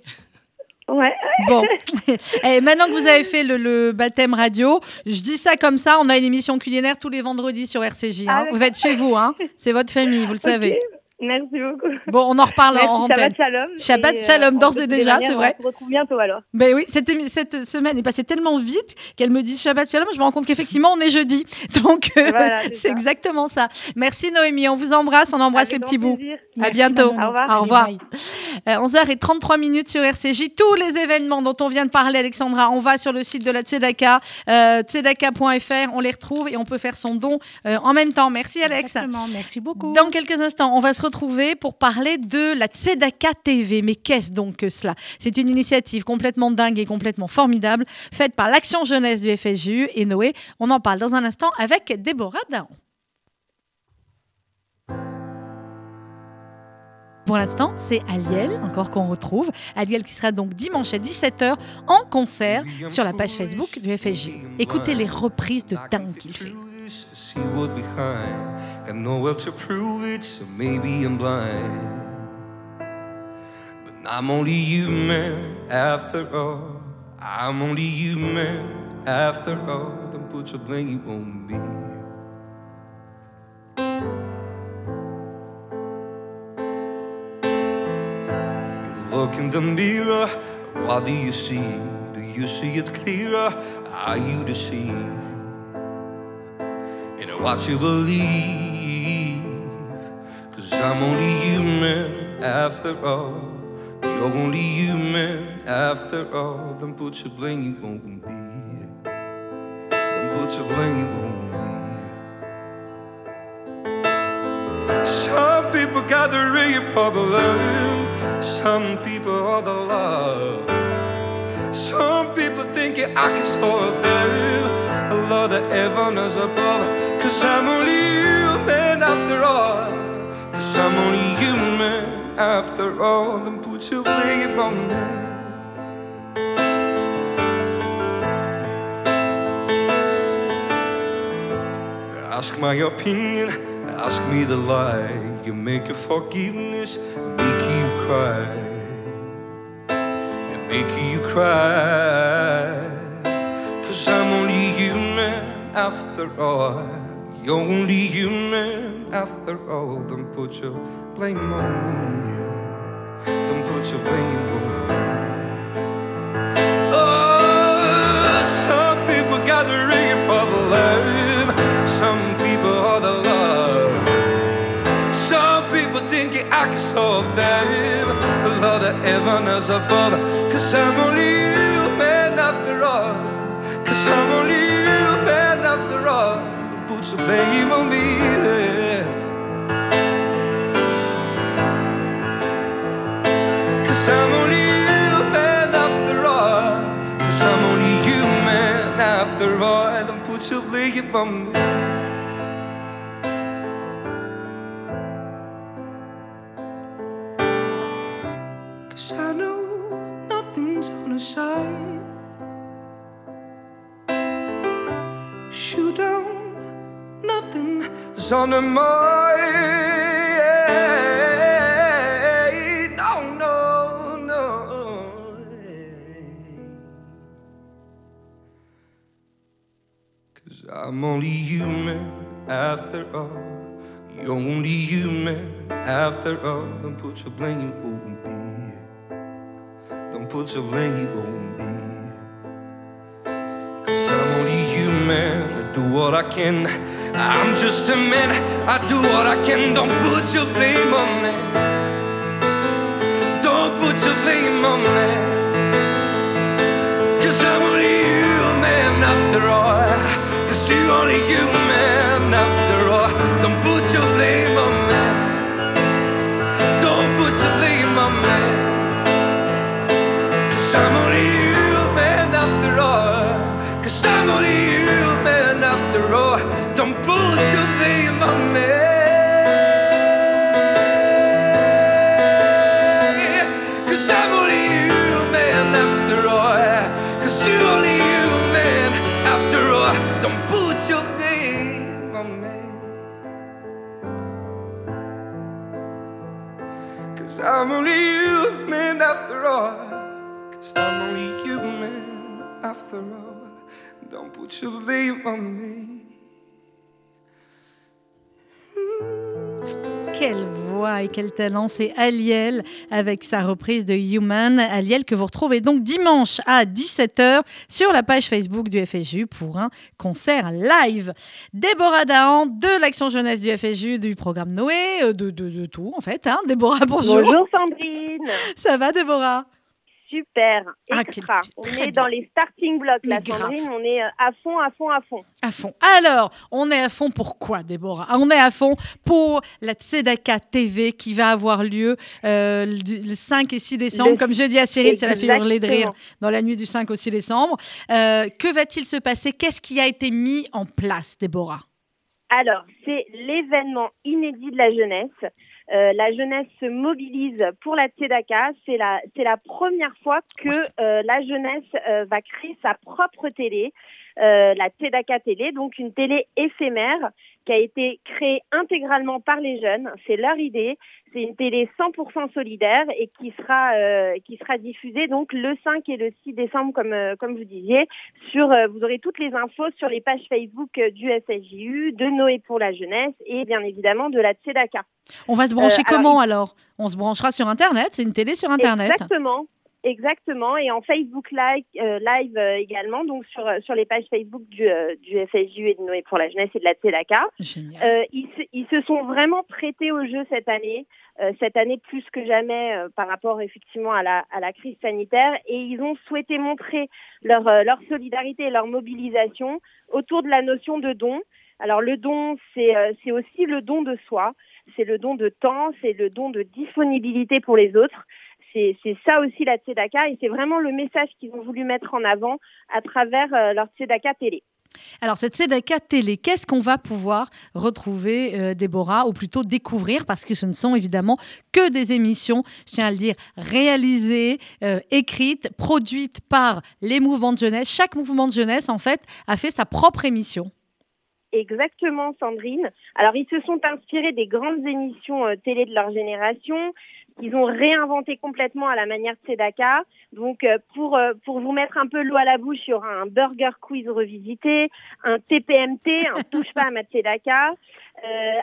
Ouais. Bon, et maintenant que vous avez fait le, le baptême radio, je dis ça comme ça, on a une émission culinaire tous les vendredis sur RCJ. hein. Ah, vous êtes chez vous, hein c'est votre famille, vous le savez. Merci beaucoup. Bon, on en reparle Merci, en. Shabbat shalom. Shabbat Et, euh, shalom, d'ores et déjà, c'est vrai. On se retrouve bientôt alors. Ben oui, cette, semaine est passée tellement vite qu'elle me dit Shabbat Shalom. Je me rends compte qu'effectivement, on est jeudi. Donc, euh, Voilà, c'est exactement ça. Merci Noémie, on vous embrasse, on embrasse Avec les petits bouts. À bientôt. maman. Au revoir. Au Allez, revoir. bye. Euh, 11h33 minutes sur RCJ. Tous les événements dont on vient de parler, Alexandra, on va sur le site de la Tzedaka, euh, tzedaka.fr, on les retrouve et on peut faire son don euh, en même temps. Merci Alex. Exactement, merci beaucoup. Dans quelques instants, on va se retrouver pour parler de la Tzedaka TV. Mais qu'est-ce donc que cela? C'est une initiative complètement dingue et complètement formidable, faite par l'Action Jeunesse du FSJU et Noé. On en parle dans un instant avec Déborah Daon. Pour l'instant, c'est Aliel, encore qu'on retrouve. Aliel qui sera donc dimanche à 17h en concert sur la page Facebook du FSJ. Écoutez les reprises de dingue qu'il fait. See what behind. Got nowhere to prove it, so maybe I'm blind. But I'm only human after all. I'm only human after all. Don't put your blame on me. You look in the mirror, what do you see? Do you see it clearer? Are you deceived? In what you believe. Cause I'm only human after all. You're only human after all. Then put your blame on me. Then put your blame on me. Some people got the real problem. Some people are the love. Some people think I can solve them. Of heaven is above. Cause I'm only human after all. Cause I'm only human after all. Then put your blame on me. Ask my opinion, ask me the lie. You make your forgiveness, make you cry make you cry. Cause I'm only human after all. You're only human after all. Don't put your blame on me. Don't put your blame on me. Oh, some people problem. Some people are the love. Some people think I can solve them. Heaven is above. Cause I'm only. Cause I'm only human after all. Don't put your blame on me. yeah. Cause I'm only human after all. Cause I'm only human after all. Don't put your blame on me. On no, no. Cause I'm only human after all. You're only human after all. Don't put your blame on me. Don't put your blame on me. Cause I'm only human. I do what I can. I'm just a man. I do what I can. Don't put your blame on me. Don't put your blame on me. Cause I'm only human after all. Cause you're only human on me. Cause I'm only human after all. Cause I'm only human after all. Don't put your blame on me. Quelle voix et quel talent, c'est Aliel avec sa reprise de Human. Aliel que vous retrouvez donc dimanche à 17h sur la page Facebook du FSU pour un concert live. Déborah Dahan de l'Action Jeunesse du FSU, du programme Noé, euh, de, de, de tout en fait. Hein. Déborah, bonjour. Bonjour Sandrine. Ça va Déborah? Super. Ah, quel- on est bien. dans les starting blocks là, Mais. Sandrine. On est euh, à fond, à fond, à fond. À fond. Alors, on est à fond pour quoi, Déborah? On est à fond pour la Tzedaka TV qui va avoir lieu euh, le le 5 et 6 décembre. Le- Comme je dis à Cyril, ça l'a hurler de rire dans la nuit du 5 au 6 décembre. Euh, que va-t-il se passer? Qu'est-ce qui a été mis en place, Déborah? Alors, c'est l'événement inédit de la jeunesse. Euh, la jeunesse se mobilise pour la Tzedaka. C'est la, c'est la première fois que euh, la jeunesse euh, va créer sa propre télé, la Tzedaka Télé, donc une télé éphémère qui a été créée intégralement par les jeunes. C'est leur idée. C'est une télé 100% solidaire et qui sera euh, qui sera diffusée donc le 5 et le 6 décembre comme euh, comme vous disiez sur euh, vous aurez toutes les infos sur les pages Facebook euh, du SSJU, de Noé pour la jeunesse et bien évidemment de la Tzedaka. On va se brancher Euh, alors, comment alors? On se branchera sur Internet C'est une télé sur Internet Exactement. Exactement, et en Facebook Live, euh, live euh, également, donc sur, euh, sur les pages Facebook du, euh, du FSJU et de Noé pour la jeunesse et de la. Euh, ils, se, ils se sont vraiment prêtés au jeu cette année, cette année plus que jamais par rapport effectivement à la, à la crise sanitaire, et ils ont souhaité montrer leur, leur solidarité et leur mobilisation autour de la notion de don. Alors le don, c'est c'est aussi le don de soi, c'est le don de temps, c'est le don de disponibilité pour les autres. C'est ça aussi la Tzedaka, et c'est vraiment le message qu'ils ont voulu mettre en avant à travers euh, leur Tzedaka télé. Alors, cette Tzedaka télé, qu'est-ce qu'on va pouvoir retrouver, euh, Déborah, ou plutôt découvrir, parce que ce ne sont évidemment que des émissions, je tiens à le dire, réalisées, euh, écrites, produites par les mouvements de jeunesse. Chaque mouvement de jeunesse, en fait, a fait sa propre émission. Exactement, Sandrine. Alors, ils se sont inspirés des grandes émissions euh, télé de leur génération, qu'ils ont réinventé complètement à la manière de Sedaka. Donc, euh, pour, euh, pour vous mettre un peu l'eau à la bouche, il y aura un burger quiz revisité, un TPMT, un touche pas à ma Tzedaka, euh,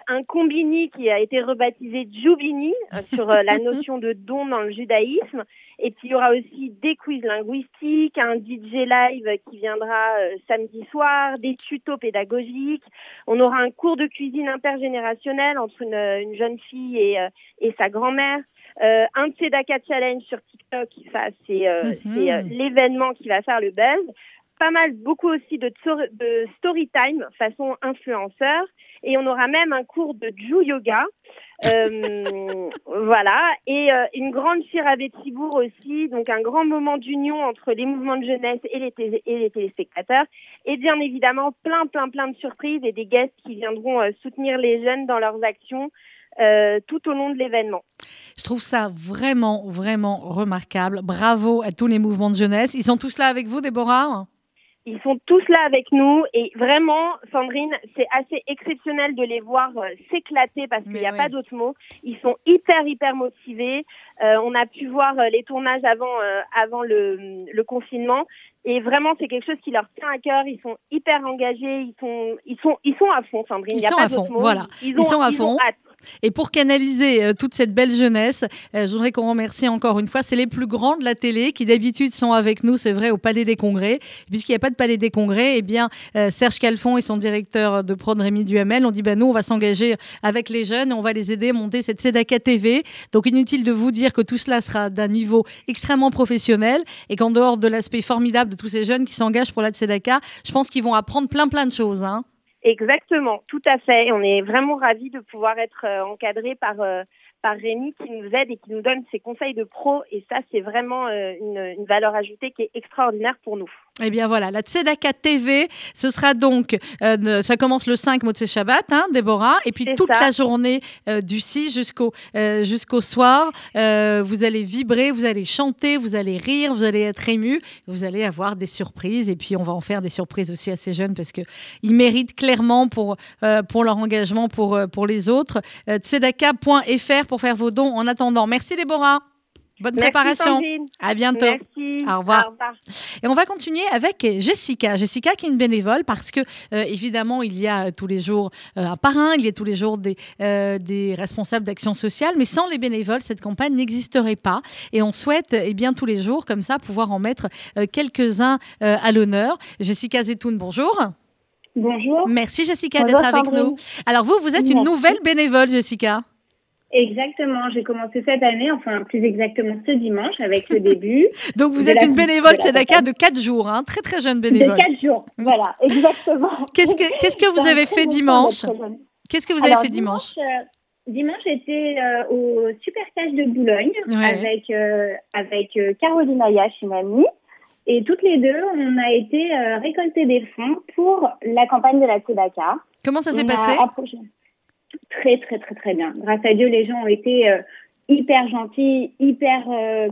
un combini qui a été rebaptisé Jubini euh, sur euh, la notion de don dans le judaïsme. Et puis, il y aura aussi des quiz linguistiques, un DJ live qui viendra euh, samedi soir, des tutos pédagogiques. On aura un cours de cuisine intergénérationnel entre une, une jeune fille et, euh, et sa grand-mère. Euh, un Tzedaka Challenge sur TikTok, ça c'est euh, euh, l'événement qui va faire le buzz. Pas mal, beaucoup aussi de, de story time façon influenceur. Et on aura même un cours de Ju Yoga. Euh, voilà. Et euh, une grande Shirabé Tibour aussi. Donc un grand moment d'union entre les mouvements de jeunesse et les, té- et les téléspectateurs. Et bien évidemment, plein, plein, plein de surprises et des guests qui viendront euh, soutenir les jeunes dans leurs actions tout au long de l'événement. Je trouve ça vraiment, vraiment remarquable. Bravo à tous les mouvements de jeunesse. Ils sont tous là avec vous, Déborah? Ils sont tous là avec nous et vraiment, Sandrine, c'est assez exceptionnel de les voir euh, s'éclater parce qu'il n'y a oui. pas d'autre mot. Ils sont hyper, hyper motivés. Euh, on a pu voir euh, les tournages avant, euh, avant le, le confinement et vraiment, c'est quelque chose qui leur tient à cœur. Ils sont hyper engagés. Ils sont, ils sont, ils sont à fond, Sandrine. Ils y a sont pas à fond, mot. voilà. Ils, Ils ont, sont à ils ont fond. hâte. Et pour canaliser euh, toute cette belle jeunesse, euh, je voudrais qu'on remercie encore une fois, c'est les plus grands de la télé qui d'habitude sont avec nous, c'est vrai, au Palais des Congrès. Puisqu'il n'y a pas de Palais des Congrès, eh bien, euh, Serge Calfon et son directeur de prod Rémi Duhamel ont dit, bah, nous, on va s'engager avec les jeunes, on va les aider à monter cette Sedaka TV. Donc, inutile de vous dire que tout cela sera d'un niveau extrêmement professionnel et qu'en dehors de l'aspect formidable de tous ces jeunes qui s'engagent pour la Tzedaka, je pense qu'ils vont apprendre plein, plein de choses. Hein. Exactement, tout à fait. On est vraiment ravis de pouvoir être euh, encadrés par euh, par Rémi qui nous aide et qui nous donne ses conseils de pro. Et ça, c'est vraiment euh, une valeur ajoutée qui est extraordinaire pour nous. Eh bien voilà, la Tzedaka TV, ce sera donc, euh, ça commence le 5 Motsé Shabbat, hein, Déborah, et puis toute ça. la journée euh, du 6 jusqu'au euh, jusqu'au soir, euh, vous allez vibrer, vous allez chanter, vous allez rire, vous allez être ému, vous allez avoir des surprises, et puis on va en faire des surprises aussi à ces jeunes parce que ils méritent clairement pour euh, pour leur engagement pour euh, pour les autres. Tzedaka.fr pour faire vos dons. En attendant, merci Déborah, bonne Merci, préparation, Sandrine. à bientôt. Merci. Au revoir. Au revoir. Et on va continuer avec Jessica. Jessica qui est une bénévole parce que, euh, évidemment, il y a tous les jours euh, un parrain, il y a tous les jours des, euh, des responsables d'action sociale, mais sans les bénévoles, cette campagne n'existerait pas. Et on souhaite, eh bien, tous les jours, comme ça, pouvoir en mettre quelques-uns à l'honneur. Jessica Zetoun, bonjour. Bonjour. Merci, Jessica, d'être avec nous. Alors, vous, vous êtes une nouvelle bénévole, Jessica. Exactement, j'ai commencé cette année, enfin plus exactement ce dimanche avec le début Donc, vous De êtes une bénévole de campagne. de 4 jours, hein, très, très jeune de bénévole. quatre jours. Voilà, exactement. Qu'est-ce que, qu'est-ce que vous avez fait dimanche. Qu'est-ce que vous avez Alors, fait dimanche euh, Dimanche, j'étais euh, au Super de Boulogne Ouais. avec, euh, avec euh, Caroline Ayache, une amie. Et toutes les deux, on a été récolter des fonds pour la campagne de la Tzedaka. Comment ça s'est passé? approché- Très, très, très, très bien. Grâce à Dieu, les gens ont été euh, hyper gentils, hyper euh,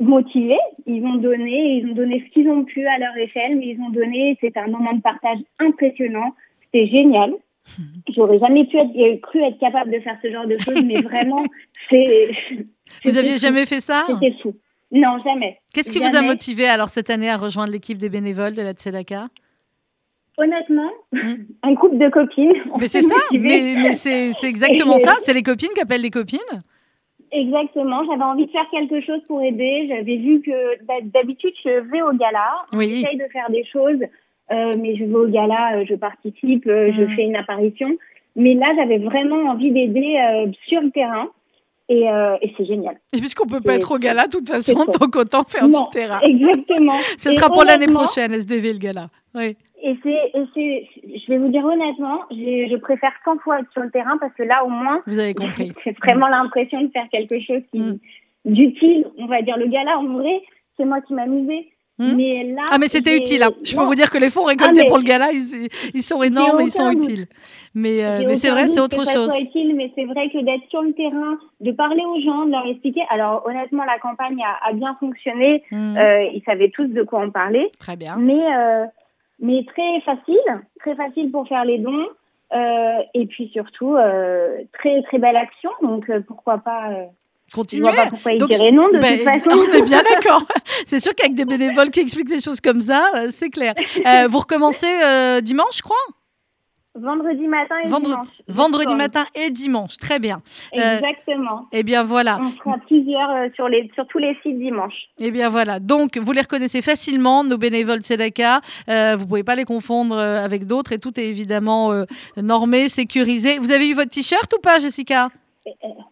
motivés. Ils ont donné, ils ont donné ce qu'ils ont pu à leur échelle, mais ils ont donné. C'était un moment de partage impressionnant. C'était génial. J'aurais jamais pu être, euh, cru être capable de faire ce genre de choses, mais vraiment, c'est. Vous aviez fou. jamais fait ça? C'était fou. Non, jamais. Qu'est-ce qui vous a motivé alors cette année à rejoindre l'équipe des bénévoles de la Tzedaka Honnêtement, Mm. un couple de copines. Mais c'est ça, mais, mais c'est exactement ça, c'est les copines qui appellent les copines. Exactement, j'avais envie de faire quelque chose pour aider. J'avais vu que d'hab- d'habitude, je vais au gala, Oui. j'essaye de faire des choses, euh, mais je vais au gala, euh, je participe, euh, je Mm. fais une apparition. Mais là, j'avais vraiment envie d'aider euh, sur le terrain et, euh, et c'est génial. Et puisqu'on peut pas être au gala, de toute façon, c'est ça. donc autant faire Non, du terrain. Exactement. Ce Et sera pour l'année prochaine, SDV, le gala. Oui. Et c'est, et c'est, je vais vous dire honnêtement, je préfère 100 fois être sur le terrain parce que là, au moins, Vous avez compris. J'ai vraiment l'impression de faire quelque chose qui, Mm. d'utile. On va dire le gala, en vrai, c'est moi qui m'amusais. Mm. Mais là. Ah, mais c'était utile. hein. Je peux Non, vous dire que les fonds récoltés Ah, mais- pour le gala, ils, ils sont énormes et ils sont doute. utiles. Mais, euh, mais c'est vrai, c'est autre que chose. utile, mais c'est vrai que d'être sur le terrain, de parler aux gens, de leur expliquer. Alors, honnêtement, la campagne a, a bien fonctionné. Mm. Euh, ils savaient tous de quoi on parlait. Très bien. Mais, euh, mais très facile. Très facile pour faire les dons. Euh, et puis surtout, euh, très, très belle action. Donc, euh, pourquoi pas. Euh, je Continuez. vois pas pourquoi ils Donc, diraient non, de Ben, toute façon. on est bien d'accord. C'est sûr qu'avec des bénévoles qui expliquent des choses comme ça, euh, c'est clair. Euh, vous recommencez euh, dimanche, je crois? Vendredi matin et Vendre- dimanche. Vendredi matin et dimanche. Très bien. Euh, Exactement. Eh bien voilà. On sera plusieurs euh, sur, les, sur tous les sites dimanche. Eh bien voilà. Donc vous les reconnaissez facilement, nos bénévoles Tzedaka. Euh, vous pouvez pas les confondre euh, avec d'autres et tout est évidemment euh, normé, sécurisé. Vous avez eu votre t-shirt ou pas, Jessica?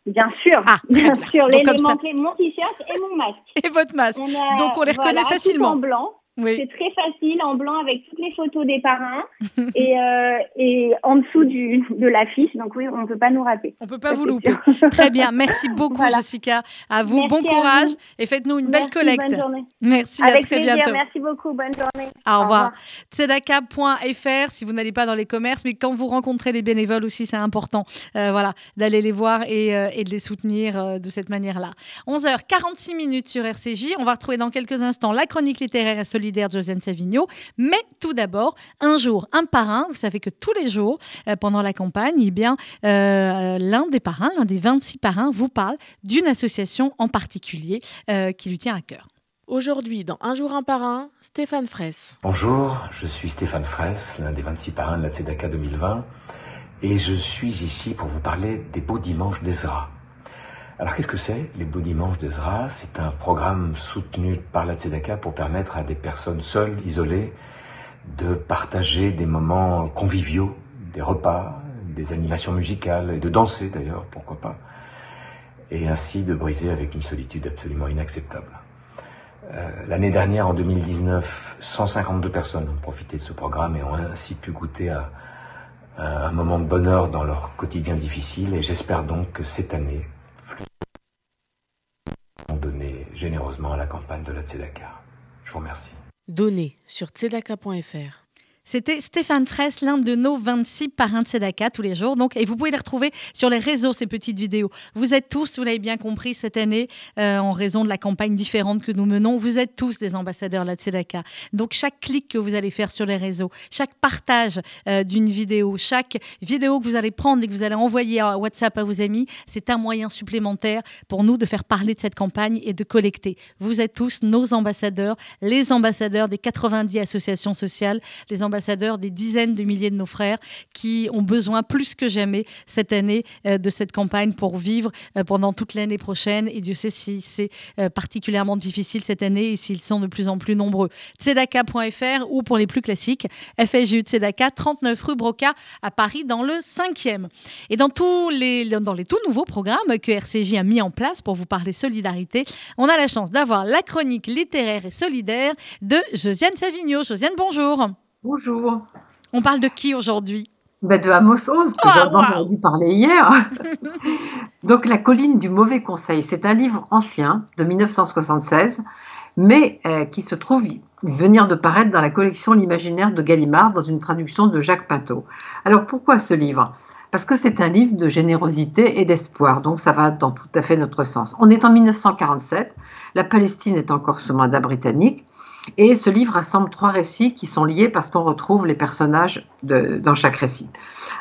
Bien sûr. Ah, bien bien. sûr. L'élément clé, mon t-shirt et mon masque. Et votre masque. On a- Donc, on les reconnaît voilà, tout facilement. en blanc. Oui. C'est très facile, en blanc avec toutes les photos des parrains et, euh, et en dessous du, de l'affiche. Donc oui, on ne peut pas nous rater. On peut pas Ça, vous louper. sûr. Très bien. Merci beaucoup, Voilà. Jessica. À vous, Merci bon à courage vous. et faites-nous une belle Merci, collecte. Bonne journée. Merci, Avec à très plaisir. bientôt. Merci beaucoup. Bonne journée. Au revoir. Tzedaka.fr si vous n'allez pas dans les commerces, mais quand vous rencontrez les bénévoles aussi, c'est important euh, voilà, d'aller les voir et, euh, et de les soutenir euh, de cette manière-là. 11h46 minutes sur RCJ. On va retrouver dans quelques instants la chronique littéraire et solidaire. Solidaire Josiane Savigno. Mais tout d'abord, un jour, un parrain. Vous savez que tous les jours, euh, pendant la campagne, eh bien, euh, l'un des parrains, l'un des 26 parrains, vous parle d'une association en particulier euh, qui lui tient à cœur. Aujourd'hui, dans Un jour un parrain, Stéphane Fraisse. Bonjour, je suis Stéphane Fraisse, l'un des 26 parrains de la Tzedaka 2020, et je suis ici pour vous parler des Beaux Dimanches d'Ezra. Alors qu'est-ce que c'est les Beaux Dimanches d'Ezra? C'est un programme soutenu par la Tzedaka pour permettre à des personnes seules, isolées, de partager des moments conviviaux, des repas, des animations musicales, et de danser d'ailleurs, pourquoi pas, et ainsi de briser avec une solitude absolument inacceptable. Euh, L'année dernière, en 2019, 152 personnes ont profité de ce programme et ont ainsi pu goûter à, à un moment de bonheur dans leur quotidien difficile. Et j'espère donc que cette année, on donné généreusement à la campagne de la Tzedaka. Je vous remercie. Donné sur tzedaka.fr. C'était Stéphane Fraisse, l'un de nos 26 parrains de Sedaka tous les jours. Donc, et vous pouvez les retrouver sur les réseaux, ces petites vidéos. Vous êtes tous, vous l'avez bien compris, cette année, euh, en raison de la campagne différente que nous menons, vous êtes tous des ambassadeurs de la Tzedaka. Donc, chaque clic que vous allez faire sur les réseaux, chaque partage euh, d'une vidéo, chaque vidéo que vous allez prendre et que vous allez envoyer à WhatsApp à vos amis, c'est un moyen supplémentaire pour nous de faire parler de cette campagne et de collecter. Vous êtes tous nos ambassadeurs, les ambassadeurs des 90 associations sociales, les ambassadeurs ambassadeurs des dizaines de milliers de nos frères qui ont besoin plus que jamais cette année euh, de cette campagne pour vivre euh, pendant toute l'année prochaine. Et Dieu sait si c'est euh, particulièrement difficile cette année et s'ils sont de plus en plus nombreux. Tzedaka.fr ou pour les plus classiques, FSJU Tzedaka, 39 rue Broca à Paris dans le 5e. Et dans tous les, dans les tout nouveaux programmes que RCJ a mis en place pour vous parler solidarité, on a la chance d'avoir la chronique littéraire et solidaire de Josiane Savigno. Josiane, bonjour. Bonjour. On parle de qui aujourd'hui? Ben de Amos Oz, que dont waouh. j'ai parler hier. Donc, La colline du mauvais conseil, c'est un livre ancien de 1976, mais euh, qui se trouve venir de paraître dans la collection L'imaginaire de Gallimard, dans une traduction de Jacques Pinto. Alors, pourquoi ce livre? Parce que c'est un livre de générosité et d'espoir, donc ça va dans tout à fait notre sens. On est en 1947, la Palestine est encore sous mandat britannique, et ce livre rassemble trois récits qui sont liés parce qu'on retrouve les personnages dans chaque récit.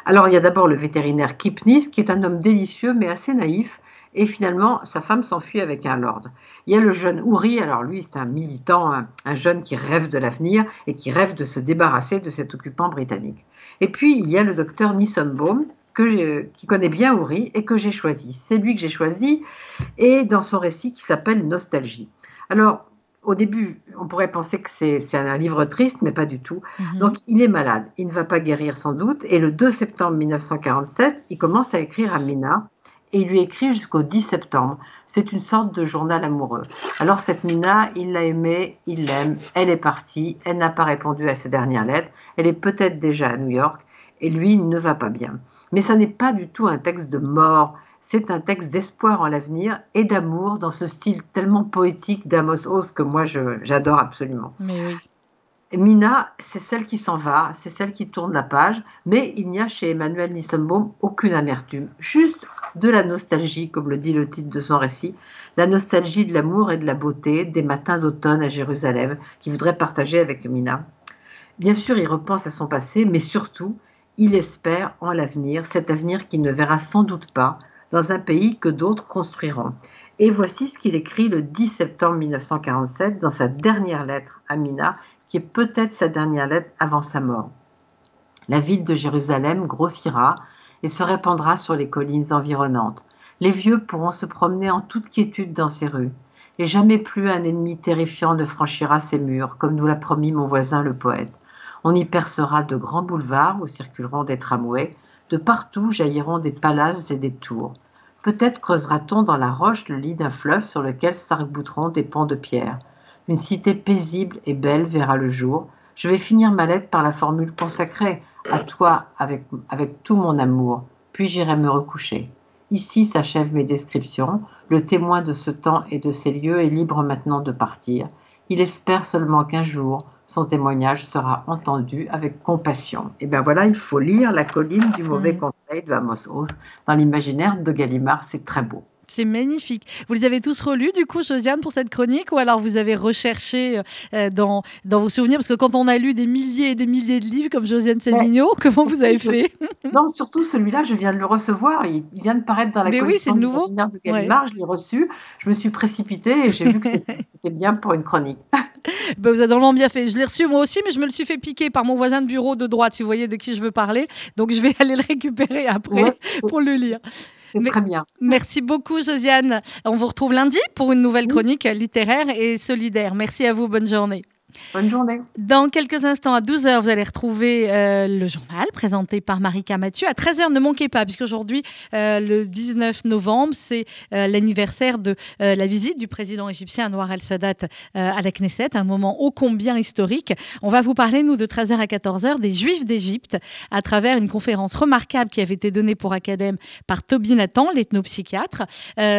Alors il y a d'abord le vétérinaire Kipnis, qui est un homme délicieux mais assez naïf, et finalement sa femme s'enfuit avec un lord. Il y a le jeune Ouri, alors lui c'est un militant, un, un jeune qui rêve de l'avenir et qui rêve de se débarrasser de cet occupant britannique. Et puis il y a le docteur Nissenbaum, qui connaît bien Ouri et que j'ai choisi. C'est lui que j'ai choisi, et dans son récit qui s'appelle Nostalgie. Alors, au début, on pourrait penser que c'est un livre triste, mais pas du tout. Mhm. Donc, il est malade, il ne va pas guérir sans doute, et le 2 septembre 1947, il commence à écrire à Mina, et il lui écrit jusqu'au 10 septembre. C'est une sorte de journal amoureux. Alors, cette Mina, il l'a aimée, il l'aime, elle est partie, elle n'a pas répondu à ses dernières lettres, elle est peut-être déjà à New York, et lui il ne va pas bien. Mais ça n'est pas du tout un texte de mort, c'est un texte d'espoir en l'avenir et d'amour dans ce style tellement poétique d'Amos Oz que moi j'adore absolument. Mais oui. Mina, c'est celle qui s'en va, c'est celle qui tourne la page, mais il n'y a chez Emmanuel Nissenbaum aucune amertume, juste de la nostalgie, comme le dit le titre de son récit, la nostalgie de l'amour et de la beauté des matins d'automne à Jérusalem qu'il voudrait partager avec Mina. Bien sûr, il repense à son passé, mais surtout, il espère en l'avenir, cet avenir qu'il ne verra sans doute pas dans un pays que d'autres construiront. Et voici ce qu'il écrit le 10 septembre 1947 dans sa dernière lettre à Mina, qui est peut-être sa dernière lettre avant sa mort. La ville de Jérusalem grossira et se répandra sur les collines environnantes. Les vieux pourront se promener en toute quiétude dans ces rues, et jamais plus un ennemi terrifiant ne franchira ces murs, comme nous l'a promis mon voisin le poète. On y percera de grands boulevards où circuleront des tramways, de partout jailliront des palaces et des tours. Peut-être creusera-t-on dans la roche le lit d'un fleuve sur lequel s'arc-bouteront des ponts de pierre. Une cité paisible et belle verra le jour. Je vais finir ma lettre par la formule consacrée à toi avec, avec tout mon amour, puis j'irai me recoucher. Ici s'achèvent mes descriptions. Le témoin de ce temps et de ces lieux est libre maintenant de partir. Il espère seulement qu'un jour, son témoignage sera entendu avec compassion. Et bien voilà, il faut lire La colline du mauvais Mm. conseil de Amos Oz dans l'imaginaire de Gallimard. C'est très beau. C'est magnifique. Vous les avez tous relus, du coup, Josiane, pour cette chronique Ou alors vous avez recherché euh, dans, dans vos souvenirs? Parce que quand on a lu des milliers et des milliers de livres comme Josiane Selvigno, comment vous avez fait? Non, surtout celui-là, je viens de le recevoir. Il, vient de paraître dans la Mais oui, le nouveau. de Gallimard. Je l'ai reçu. Je me suis précipitée et j'ai vu que c'était- bien pour une chronique. Ben, vous avez drôlement bien fait. Je l'ai reçu moi aussi, mais je me le suis fait piquer par mon voisin de bureau de droite, si vous voyez de qui je veux parler. Donc je vais aller le récupérer après Ouais, pour le lire. C'est très bien. Merci beaucoup, Josiane. On vous retrouve lundi pour une nouvelle chronique littéraire et solidaire. Merci à vous. Bonne journée. Bonne journée. Dans quelques instants, à 12h, vous allez retrouver euh, le journal présenté par Marika Mathieu. À 13h, ne manquez pas, puisqu'aujourd'hui, euh, le 19 novembre, c'est euh, l'anniversaire de euh, la visite du président égyptien Anwar el-Sadat à la Knesset, un moment ô combien historique. On va vous parler, nous, de 13h à 14h, des Juifs d'Égypte, à travers une conférence remarquable qui avait été donnée pour Academ par Toby Nathan, l'ethnopsychiatre,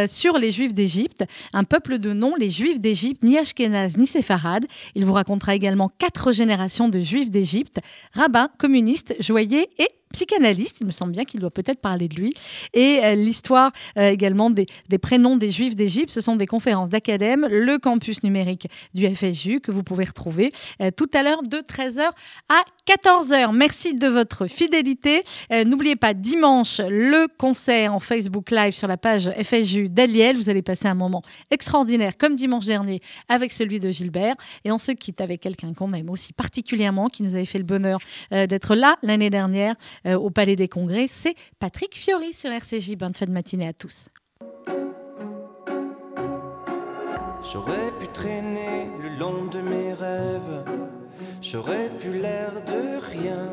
sur les Juifs d'Égypte, un peuple de nom, les Juifs d'Égypte, ni Ashkénaz ni séfarade. Il vous racontera également quatre générations de Juifs d'Égypte, rabbin, communiste, joaillier et psychanalyste, il me semble bien qu'il doit peut-être parler de lui, et euh, l'histoire euh, également des, prénoms des Juifs d'Égypte, ce sont des conférences d'Academ, le campus numérique du FSJU que vous pouvez retrouver euh, tout à l'heure de 13h à 14h. Merci de votre fidélité. N'oubliez pas, dimanche, le concert en Facebook Live sur la page FSJU d'Aliel. Vous allez passer un moment extraordinaire comme dimanche dernier avec celui de Gilbert. Et on se quitte avec quelqu'un qu'on aime aussi particulièrement, qui nous avait fait le bonheur d'être là l'année dernière euh, au Palais des Congrès. C'est Patrick Fiori sur RCJ. Bonne fin de matinée à tous. J'aurais pu traîner le long de mes rêves, j'aurais pu l'air de rien.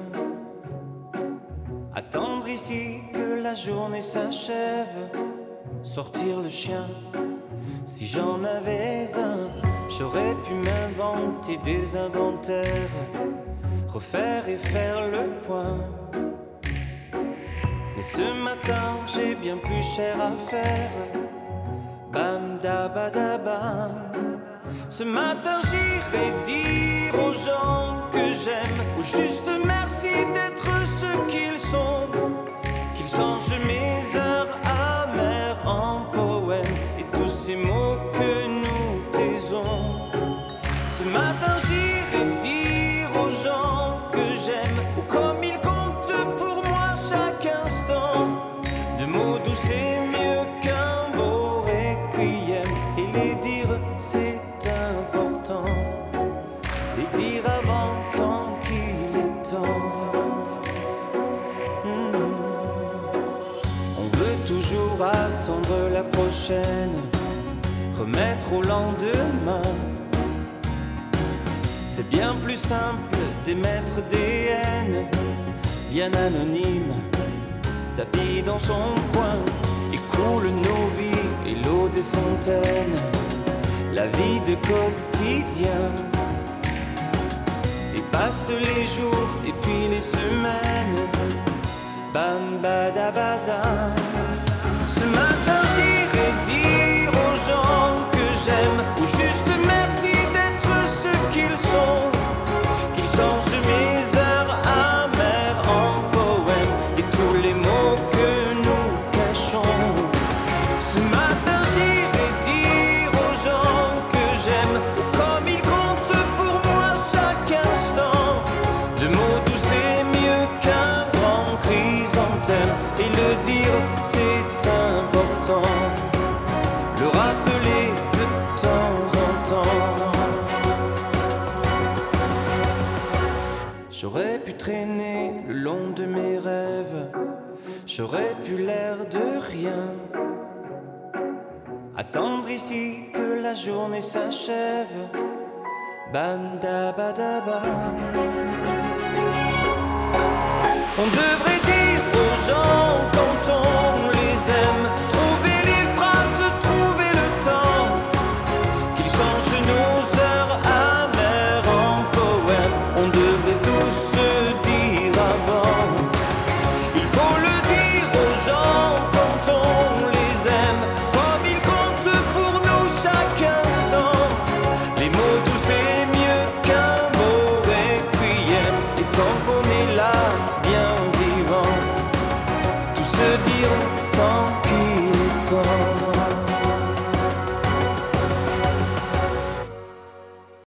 Attendre ici que la journée s'achève, sortir le chien. Si j'en avais un, j'aurais pu m'inventer des inventaires, refaire et faire le point. Mais ce matin, j'ai bien plus cher à faire. Bam da ba da bam. Ce matin j'irai dire aux gens que j'aime remettre au lendemain. C'est bien plus simple d'émettre des haines, bien anonymes, tapis dans son coin, et coule nos vies et l'eau des fontaines, la vie de quotidien. Et passent les jours et puis les semaines, bam badabada. Ce matin Traîner le long de mes rêves, j'aurais pu l'air de rien. Attendre ici que la journée s'achève, bam da. On devrait dire aux gens quand on